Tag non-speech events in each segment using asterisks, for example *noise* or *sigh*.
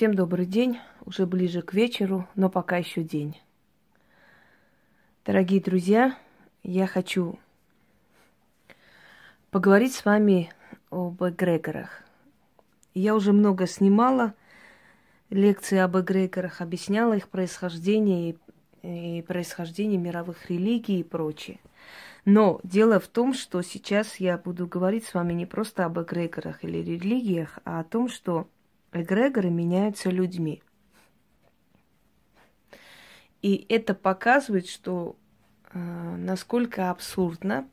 Всем добрый день, уже ближе к вечеру, но пока еще день. Дорогие друзья, я хочу поговорить с вами об эгрегорах. Я уже много снимала лекции об эгрегорах, объясняла их происхождение и, и происхождение мировых религий и прочее. Но дело в том, что сейчас я буду говорить с вами не просто об эгрегорах или религиях, а о том, что эгрегоры меняются людьми. И это показывает, что э, насколько абсурдна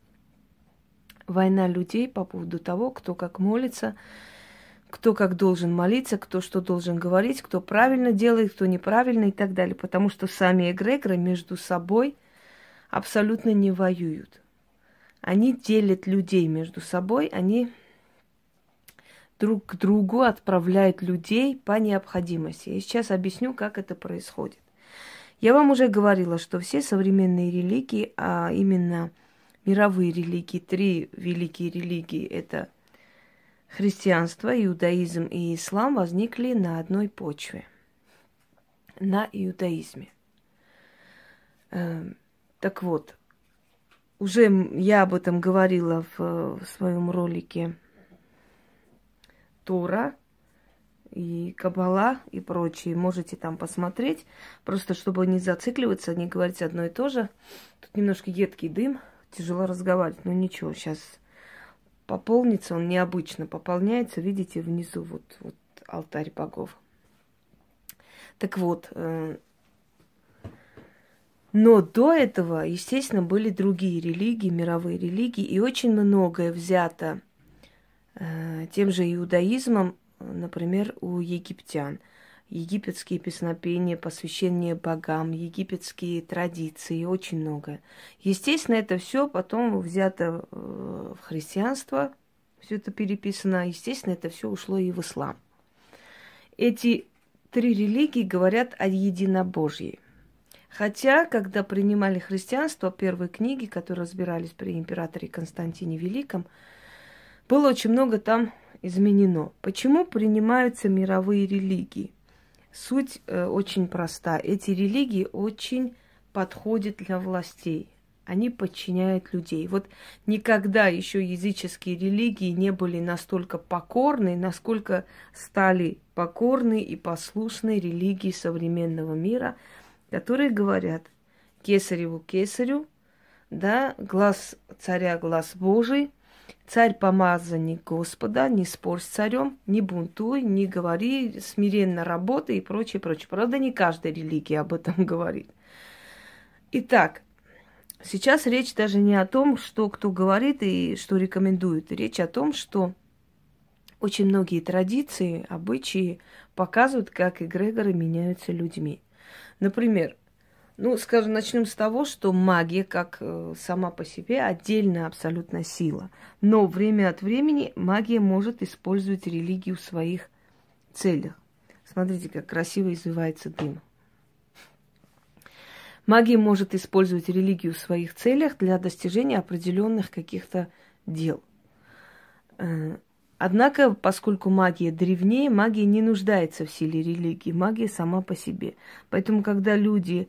война людей по поводу того, кто как молится, кто как должен молиться, кто что должен говорить, кто правильно делает, кто неправильно и так далее. Потому что сами эгрегоры между собой абсолютно не воюют. Они делят людей между собой, они друг к другу отправляют людей по необходимости. Я сейчас объясню, как это происходит. Я вам уже говорила, что все современные религии, а именно мировые религии, три великие религии, это христианство, иудаизм и ислам, возникли на одной почве, на иудаизме. Эм, так вот, уже я об этом говорила в, в своем ролике Тора и Кабала и прочие. Можете там посмотреть, просто чтобы не зацикливаться, не говорить одно и то же. Тут немножко едкий дым, тяжело разговаривать, но ничего, сейчас пополнится, он необычно пополняется, видите, внизу вот, вот алтарь богов. Так вот, э, но до этого, естественно, были другие религии, мировые религии, и очень многое взято тем же иудаизмом, например, у египтян. Египетские песнопения, посвящение богам, египетские традиции, очень многое. Естественно, это все потом взято э, в христианство, все это переписано. Естественно, это все ушло и в ислам. Эти три религии говорят о единобожии. Хотя, когда принимали христианство, первые книги, которые разбирались при императоре Константине Великом, было очень много там изменено. Почему принимаются мировые религии? Суть э, очень проста. Эти религии очень подходят для властей. Они подчиняют людей. Вот никогда еще языческие религии не были настолько покорны, насколько стали покорны и послушны религии современного мира, которые говорят кесареву кесарю, да, глаз царя глаз Божий, Царь помазанник Господа, не спорь с царем, не бунтуй, не говори, смиренно работай и прочее, прочее. Правда, не каждая религия об этом *laughs* говорит. Итак, сейчас речь даже не о том, что кто говорит и что рекомендует. Речь о том, что очень многие традиции, обычаи показывают, как эгрегоры меняются людьми. Например, ну, скажем, начнем с того, что магия, как э, сама по себе, отдельная абсолютно сила. Но время от времени магия может использовать религию в своих целях. Смотрите, как красиво извивается дым. Магия может использовать религию в своих целях для достижения определенных каких-то дел. Э, однако, поскольку магия древнее, магия не нуждается в силе религии, магия сама по себе. Поэтому, когда люди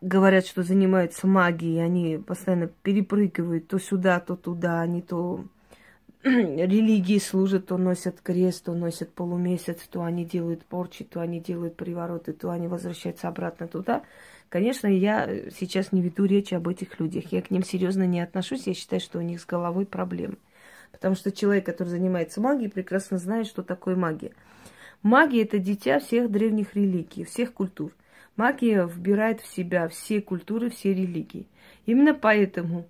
говорят, что занимаются магией, они постоянно перепрыгивают то сюда, то туда, они то *clears throat* религии служат, то носят крест, то носят полумесяц, то они делают порчи, то они делают привороты, то они возвращаются обратно туда. Конечно, я сейчас не веду речи об этих людях. Я к ним серьезно не отношусь. Я считаю, что у них с головой проблемы. Потому что человек, который занимается магией, прекрасно знает, что такое магия. Магия – это дитя всех древних религий, всех культур – Магия вбирает в себя все культуры, все религии. Именно поэтому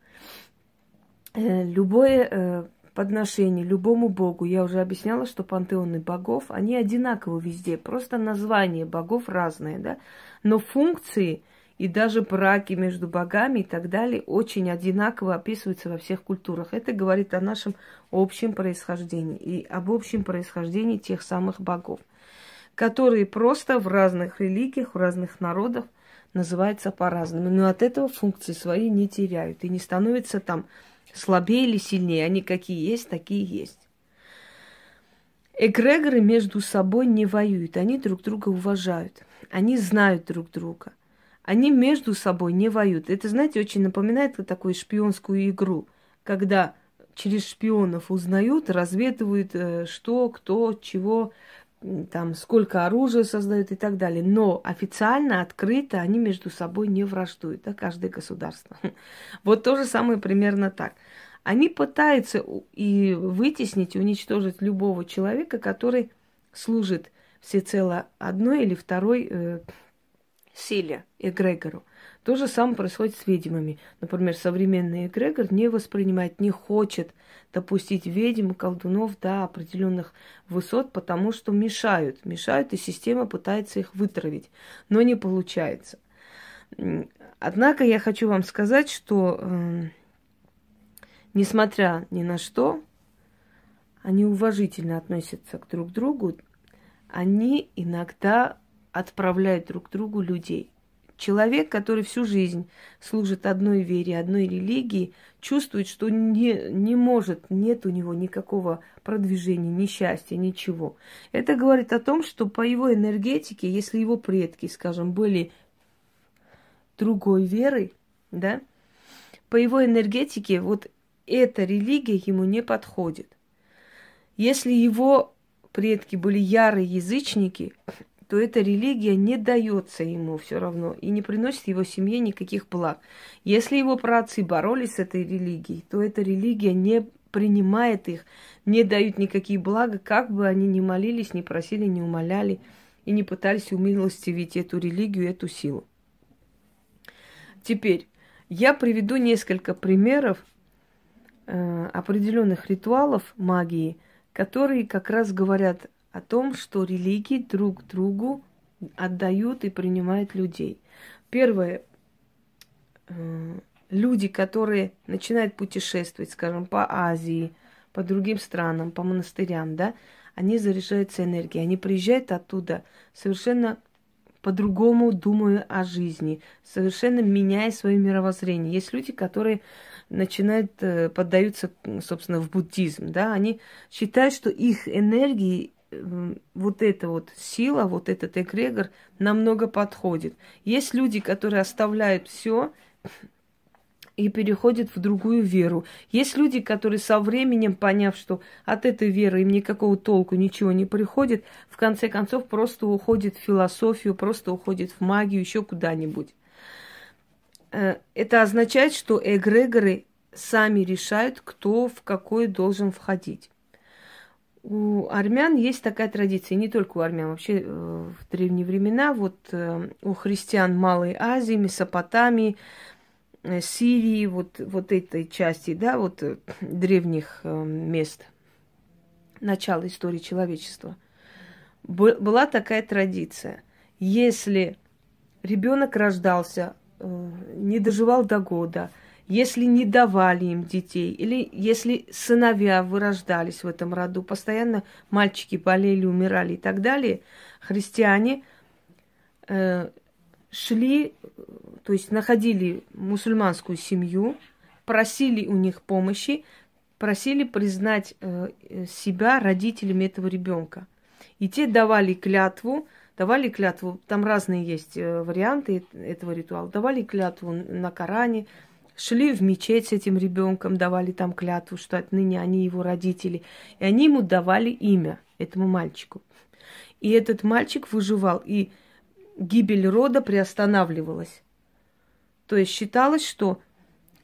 э, любое э, подношение любому богу, я уже объясняла, что пантеоны богов, они одинаковы везде, просто названия богов разные, да, но функции и даже браки между богами и так далее очень одинаково описываются во всех культурах. Это говорит о нашем общем происхождении и об общем происхождении тех самых богов которые просто в разных религиях, в разных народах называются по-разному. Но от этого функции свои не теряют и не становятся там слабее или сильнее. Они какие есть, такие есть. Эгрегоры между собой не воюют, они друг друга уважают, они знают друг друга. Они между собой не воюют. Это, знаете, очень напоминает такую шпионскую игру, когда через шпионов узнают, разведывают, э, что, кто, чего, там, сколько оружия создают и так далее. Но официально, открыто они между собой не враждуют, да, каждое государство. *laughs* Вот то же самое примерно так. Они пытаются и вытеснить, уничтожить любого человека, который служит всецело одной или второй э, силе, эгрегору. То же самое происходит с ведьмами. Например, современный эгрегор не воспринимает, не хочет допустить ведьм, колдунов до определенных высот, потому что мешают. Мешают, и система пытается их вытравить. Но не получается. Однако я хочу вам сказать, что э, несмотря ни на что, они уважительно относятся к друг другу, они иногда отправляют друг другу людей. Человек, который всю жизнь служит одной вере, одной религии, чувствует, что не, не может, нет у него никакого продвижения, ни счастья, ничего. Это говорит о том, что по его энергетике, если его предки, скажем, были другой верой, да, по его энергетике вот эта религия ему не подходит. Если его предки были ярые язычники, то эта религия не дается ему все равно и не приносит его семье никаких благ. Если его праотцы боролись с этой религией, то эта религия не принимает их, не дают никакие блага, как бы они ни молились, ни просили, ни умоляли и не пытались умилостивить эту религию, эту силу. Теперь я приведу несколько примеров э, определенных ритуалов магии, которые как раз говорят о том, что религии друг другу отдают и принимают людей. Первое, э, люди, которые начинают путешествовать, скажем, по Азии, по другим странам, по монастырям, да, они заряжаются энергией, они приезжают оттуда совершенно по-другому думая о жизни, совершенно меняя свое мировоззрение. Есть люди, которые начинают, э, поддаются, собственно, в буддизм, да, они считают, что их энергии вот эта вот сила, вот этот эгрегор намного подходит. Есть люди, которые оставляют все и переходят в другую веру. Есть люди, которые со временем, поняв, что от этой веры им никакого толку, ничего не приходит, в конце концов просто уходят в философию, просто уходят в магию, еще куда-нибудь. Э, это означает, что эгрегоры сами решают, кто в какой должен входить. У армян есть такая традиция, не только у армян, вообще э, в древние времена, вот э, у христиан Малой Азии, Месопотамии, э, Сирии, вот, вот этой части, да, вот *clears throat* древних мест, начала истории человечества, была такая традиция. Если ребенок рождался, не доживал до года – если не давали им детей, или если сыновья вырождались в этом роду, постоянно мальчики болели, умирали и так далее, христиане э, шли, то есть находили мусульманскую семью, просили у них помощи, просили признать э, себя родителями этого ребенка. И те давали клятву, давали клятву, там разные есть э, варианты этого ритуала, давали клятву на Коране, шли в мечеть с этим ребенком, давали там клятву, что отныне они его родители. И они ему давали имя, этому мальчику. И этот мальчик выживал, и гибель рода приостанавливалась. То есть считалось, что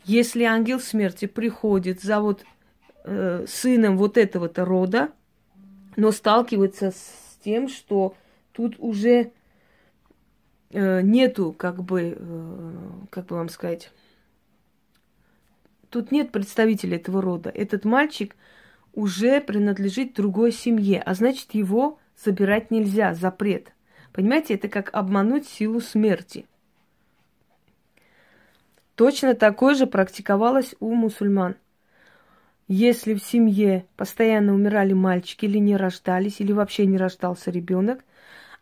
если ангел смерти приходит за вот э, сыном вот этого-то рода, но сталкивается с тем, что тут уже э, нету, как бы, э, как бы вам сказать, Тут нет представителей этого рода. Этот мальчик уже принадлежит другой семье, а значит, его забирать нельзя, запрет. Понимаете, это как обмануть силу смерти. Точно такое же практиковалось у мусульман. Если в семье постоянно умирали мальчики или не рождались, или вообще не рождался ребенок,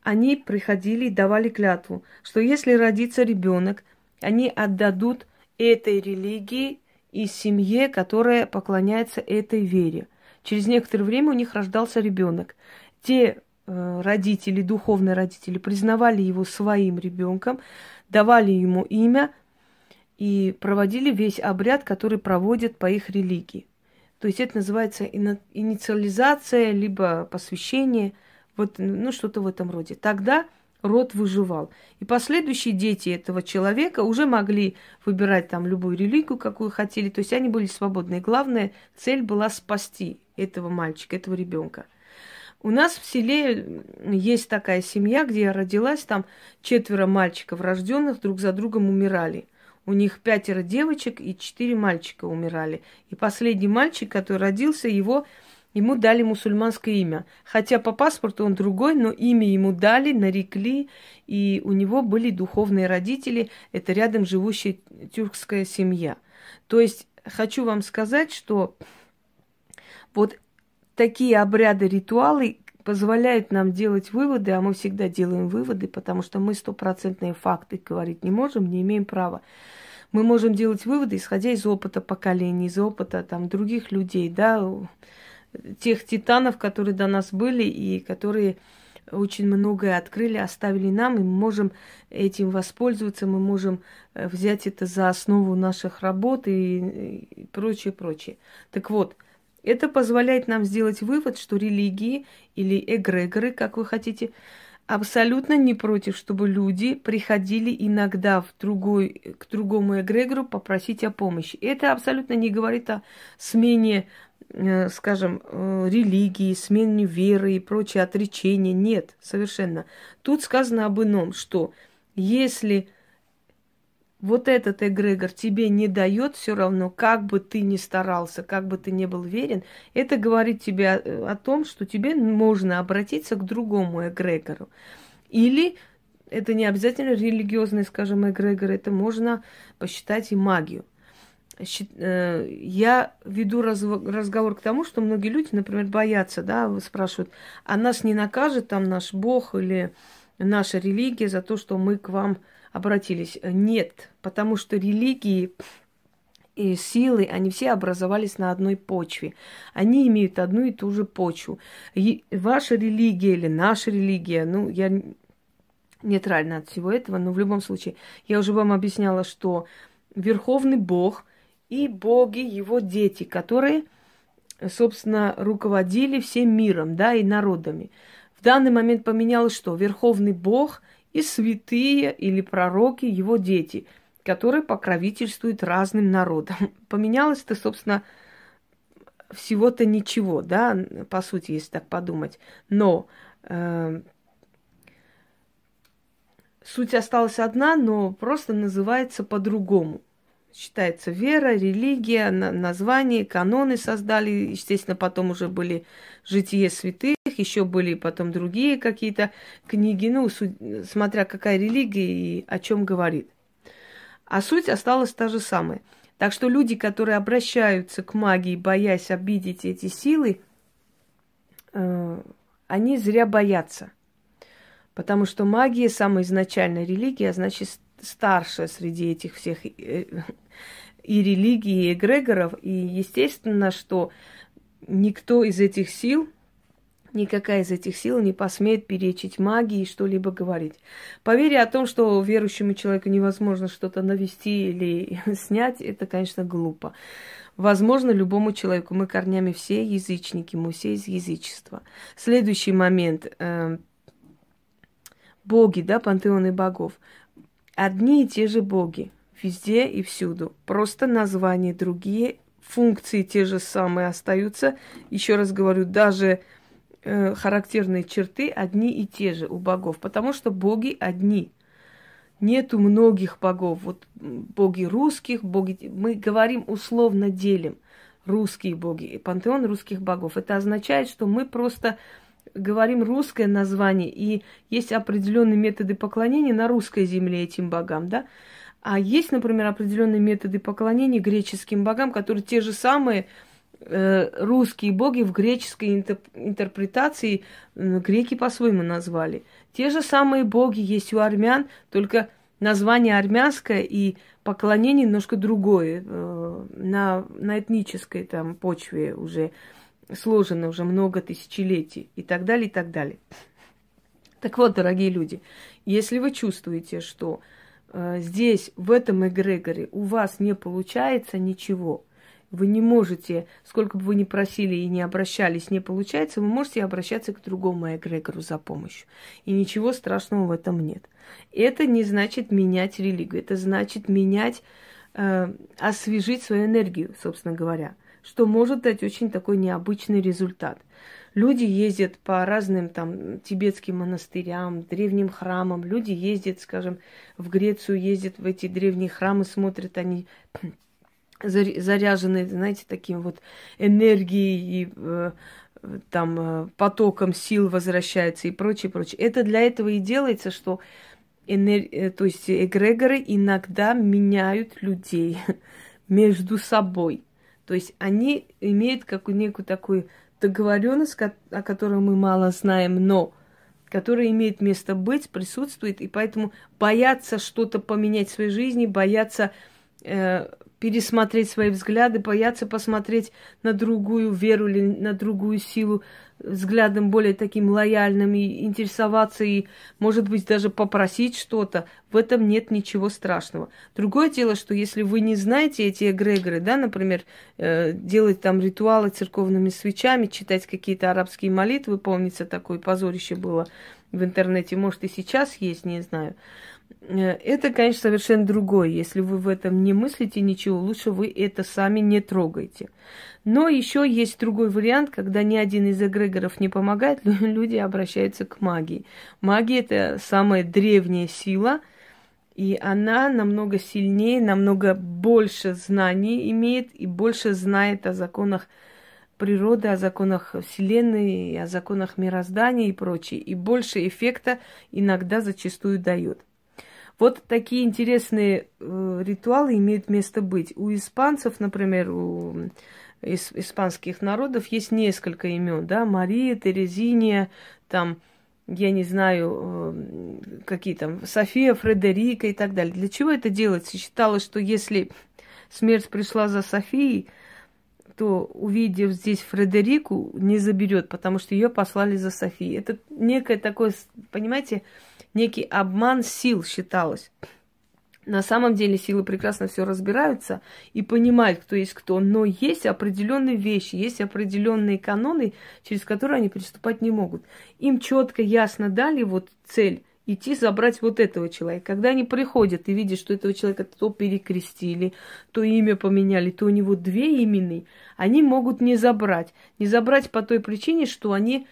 они приходили и давали клятву, что если родится ребенок, они отдадут этой религии и семье, которая поклоняется этой вере. через некоторое время у них рождался ребенок. Те э, родители, духовные родители, признавали его своим ребенком, давали ему имя и проводили весь обряд, который проводят по их религии. То есть это называется инициализация, либо посвящение, вот, ну, что-то в этом роде. Тогда род выживал. И последующие дети этого человека уже могли выбирать там любую религию, какую хотели. То есть они были свободны. И главная цель была спасти этого мальчика, этого ребенка. У нас в селе есть такая семья, где я родилась, там четверо мальчиков рожденных друг за другом умирали. У них пятеро девочек и четыре мальчика умирали. И последний мальчик, который родился, его, ему дали мусульманское имя. Хотя по паспорту он другой, но имя ему дали, нарекли, и у него были духовные родители. Это рядом живущая тюркская семья. То есть хочу вам сказать, что вот такие обряды, ритуалы позволяют нам делать выводы, а мы всегда делаем выводы, потому что мы стопроцентные факты говорить не можем, не имеем права. Мы можем делать выводы, исходя из опыта поколений, из опыта там, других людей, да, тех титанов, которые до нас были и которые очень многое открыли, оставили нам, и мы можем этим воспользоваться, мы можем э, взять это за основу наших работ и, прочее, прочее. Так вот, это позволяет нам сделать вывод, что религии или эгрегоры, как вы хотите, абсолютно не против, чтобы люди приходили иногда в другой, к другому эгрегору попросить о помощи. Это абсолютно не говорит о смене, скажем, э, религии, смене веры и прочее отречения. Нет, совершенно. Тут сказано об ином, что если вот этот эгрегор тебе не дает все равно, как бы ты ни старался, как бы ты ни был верен, это говорит тебе о, о том, что тебе можно обратиться к другому эгрегору. Или это не обязательно религиозный, скажем, эгрегор, это можно посчитать и магию. Э, я веду разговор к тому, что многие люди, например, боятся, да, спрашивают, а нас не накажет там наш Бог или наша религия за то, что мы к вам обратились. Нет, потому что религии и силы, они все образовались на одной почве. Они имеют одну и ту же почву. И ваша религия или наша религия, ну, я нейтральна от всего этого, но в любом случае, я уже вам объясняла, что Верховный Бог и боги, его дети, которые, собственно, руководили всем миром, да, и народами. В данный момент поменялось что? Верховный Бог – и святые или пророки, его дети, которые покровительствуют разным народам. *laughs* Поменялось-то, собственно, всего-то ничего, да, по сути, если так подумать. Но э, суть осталась одна, но просто называется по-другому. Считается вера, религия, название, каноны создали. Естественно, потом уже были житие святых, еще были потом другие какие-то книги, ну, смотря какая религия и о чем говорит. А суть осталась та же самая. Так что люди, которые обращаются к магии, боясь обидеть эти силы, э, они зря боятся. Потому что магия самая изначальная религия, а значит, старшая среди этих всех э, и религий, и эгрегоров. И естественно, что никто из этих сил Никакая из этих сил не посмеет перечить магии и что-либо говорить. Поверье о том, что верующему человеку невозможно что-то навести или *laughs* снять, это, конечно, глупо. Возможно, любому человеку. Мы корнями все язычники, мы все из язычества. Следующий момент. Э, боги, да, пантеоны богов. Одни и те же боги. Везде и всюду. Просто названия другие, функции те же самые остаются. Еще раз говорю, даже э, характерные черты одни и те же у богов, потому что боги одни. Нету многих богов. Вот боги русских, боги... Мы говорим условно делим. Русские боги, пантеон русских богов. Это означает, что мы просто говорим русское название, и есть определенные методы поклонения на русской земле этим богам, да? А есть, например, определенные методы поклонения греческим богам, которые те же самые, Э, русские боги в греческой интерпретации греки по-своему назвали. Те же самые боги есть у армян, только название армянское и поклонение немножко другое, э, на, на этнической там почве уже сложены уже много тысячелетий и так далее, и так далее. Так вот, дорогие люди, если вы чувствуете, что э, здесь, в этом эгрегоре, у вас не получается ничего, вы не можете, сколько бы вы ни просили и не обращались, не получается, вы можете обращаться к другому эгрегору за помощью. И ничего страшного в этом нет. Это не значит менять религию, это значит менять, э, освежить свою энергию, собственно говоря, что может дать очень такой необычный результат. Люди ездят по разным там тибетским монастырям, древним храмам. Люди ездят, скажем, в Грецию, ездят в эти древние храмы, смотрят они *clears throat* заряженные, знаете, таким вот энергией и э, там э, потоком сил возвращается и прочее, прочее. Это для этого и делается, что энер... Э, то есть эгрегоры иногда меняют людей *laughs* между собой. То есть они имеют какую некую такую договоренность, о которой мы мало знаем, но которая имеет место быть, присутствует, и поэтому боятся что-то поменять в своей жизни, боятся э, пересмотреть свои взгляды, бояться посмотреть на другую веру или на другую силу взглядом более таким лояльным и интересоваться и, может быть, даже попросить что-то. В этом нет ничего страшного. Другое дело, что если вы не знаете эти эгрегоры, да, например, э, делать там ритуалы церковными свечами, читать какие-то арабские молитвы, помнится, такое позорище было в интернете, может, и сейчас есть, не знаю. Э, это, конечно, совершенно другое. Если вы в этом не мыслите ничего, лучше вы это сами не трогайте. Но еще есть другой вариант, когда ни один из эгрегоров не помогает, люди обращаются к магии. Магия – это самая древняя сила, и она намного сильнее, намного больше знаний имеет и больше знает о законах природы, о законах Вселенной, о законах мироздания и прочее. И больше эффекта иногда зачастую дает. Вот такие интересные э, ритуалы имеют место быть. У испанцев, например, у ис- испанских народов есть несколько имен, да, Мария, Терезиния, там, я не знаю, э, какие там, София, Фредерика и так далее. Для чего это делается? Считалось, что если смерть пришла за Софией, то, увидев здесь Фредерику, не заберет, потому что ее послали за Софией. Это некое такое, понимаете, некий обман сил считалось. На самом деле силы прекрасно все разбираются и понимают, кто есть кто, но есть определенные вещи, есть определенные каноны, через которые они приступать не могут. Им четко, ясно дали вот цель идти забрать вот этого человека. Когда они приходят и видят, что этого человека то перекрестили, то имя поменяли, то у него две имени, они могут не забрать. Не забрать по той причине, что они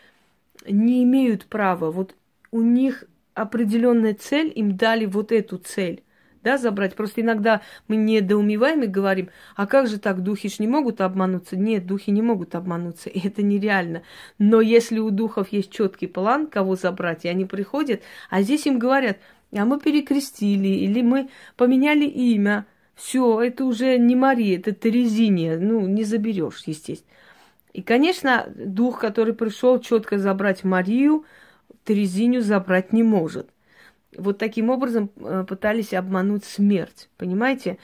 не имеют права. Вот у них определенная цель, им дали вот эту цель, да, забрать. Просто иногда мы недоумеваем и говорим, а как же так, духи ж не могут обмануться? Нет, духи не могут обмануться, *laughs* и это нереально. Но если у духов есть четкий план, кого забрать, и они приходят, а здесь им говорят, а мы перекрестили, или мы поменяли имя, все, это уже не Мария, это Терезиния, ну, не заберешь, естественно. И, конечно, дух, который пришел четко забрать Марию, Терезиню забрать не может. Вот таким образом э, пытались обмануть смерть, понимаете?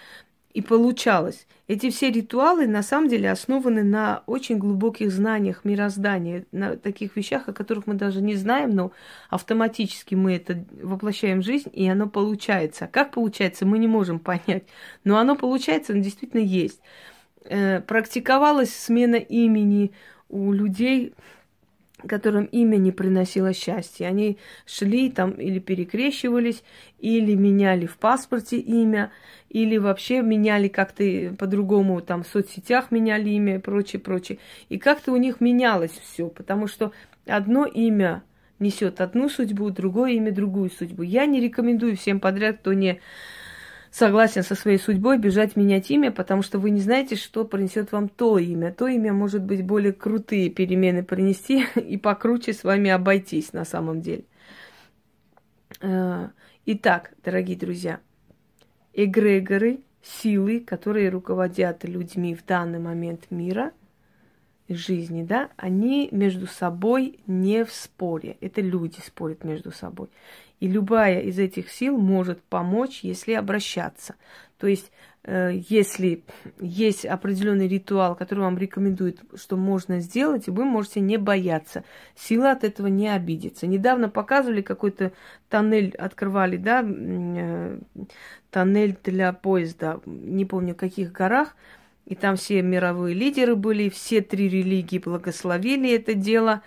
И получалось. Эти все ритуалы на самом деле основаны на очень глубоких знаниях мироздания, на таких вещах, о которых мы даже не знаем, но автоматически мы это воплощаем в жизнь, и оно получается. Как получается, мы не можем понять. Но оно получается, оно действительно есть. Э, практиковалась смена имени у людей которым имя не приносило счастья. Они шли там или перекрещивались, или меняли в паспорте имя, или вообще меняли как-то по-другому, там в соцсетях меняли имя и прочее, прочее. И как-то у них менялось все, потому что одно имя несет одну судьбу, другое имя другую судьбу. Я не рекомендую всем подряд, кто не согласен со своей судьбой бежать менять имя, потому что вы не знаете, что принесет вам то имя. То имя может быть более крутые перемены принести *laughs* и покруче с вами обойтись на самом деле. Э, итак, дорогие друзья, эгрегоры, силы, которые руководят людьми в данный момент мира – жизни, да, они между собой не в споре. Это люди спорят между собой. И любая из этих сил может помочь, если обращаться. То есть, э, если есть определенный ритуал, который вам рекомендует, что можно сделать, вы можете не бояться. Сила от этого не обидится. Недавно показывали какой-то тоннель, открывали, да, э, тоннель для поезда, не помню в каких горах, и там все мировые лидеры были, все три религии благословили это дело,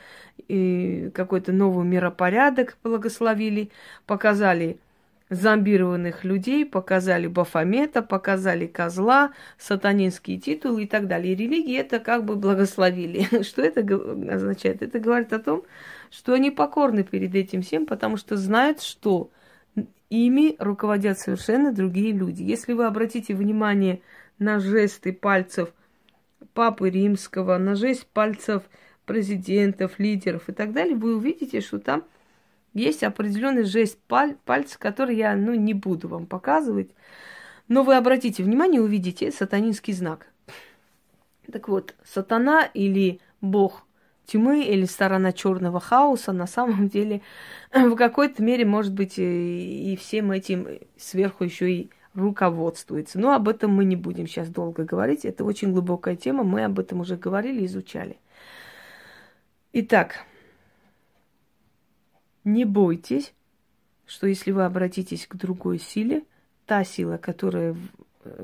и какой-то новый миропорядок благословили, показали зомбированных людей, показали Бафомета, показали козла, сатанинские титулы и так далее. И религии это как бы благословили. *laughs* Что это означает? Это говорит о том, что они покорны перед этим всем, потому что знают, что ими руководят совершенно другие люди. Если вы обратите внимание на жесты пальцев Папы Римского, на жест пальцев президентов, лидеров и так далее, вы увидите, что там есть определенный жест паль- пальца, который я ну, не буду вам показывать. Но вы обратите внимание, увидите сатанинский знак. Так вот, сатана или бог тьмы или сторона черного хаоса на самом деле в какой-то мере, может быть, и, всем этим сверху еще и руководствуется. Но об этом мы не будем сейчас долго говорить. Это очень глубокая тема. Мы об этом уже говорили, изучали. Итак, не бойтесь, что если вы обратитесь к другой силе, та сила, которая,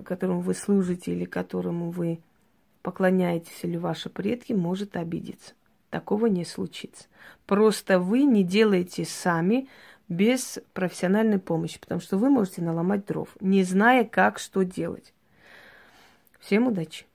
которому вы служите или которому вы поклоняетесь или ваши предки, может обидеться. Такого не случится. Просто вы не делаете сами без профессиональной помощи, потому что вы можете наломать дров, не зная, как что делать. Всем удачи!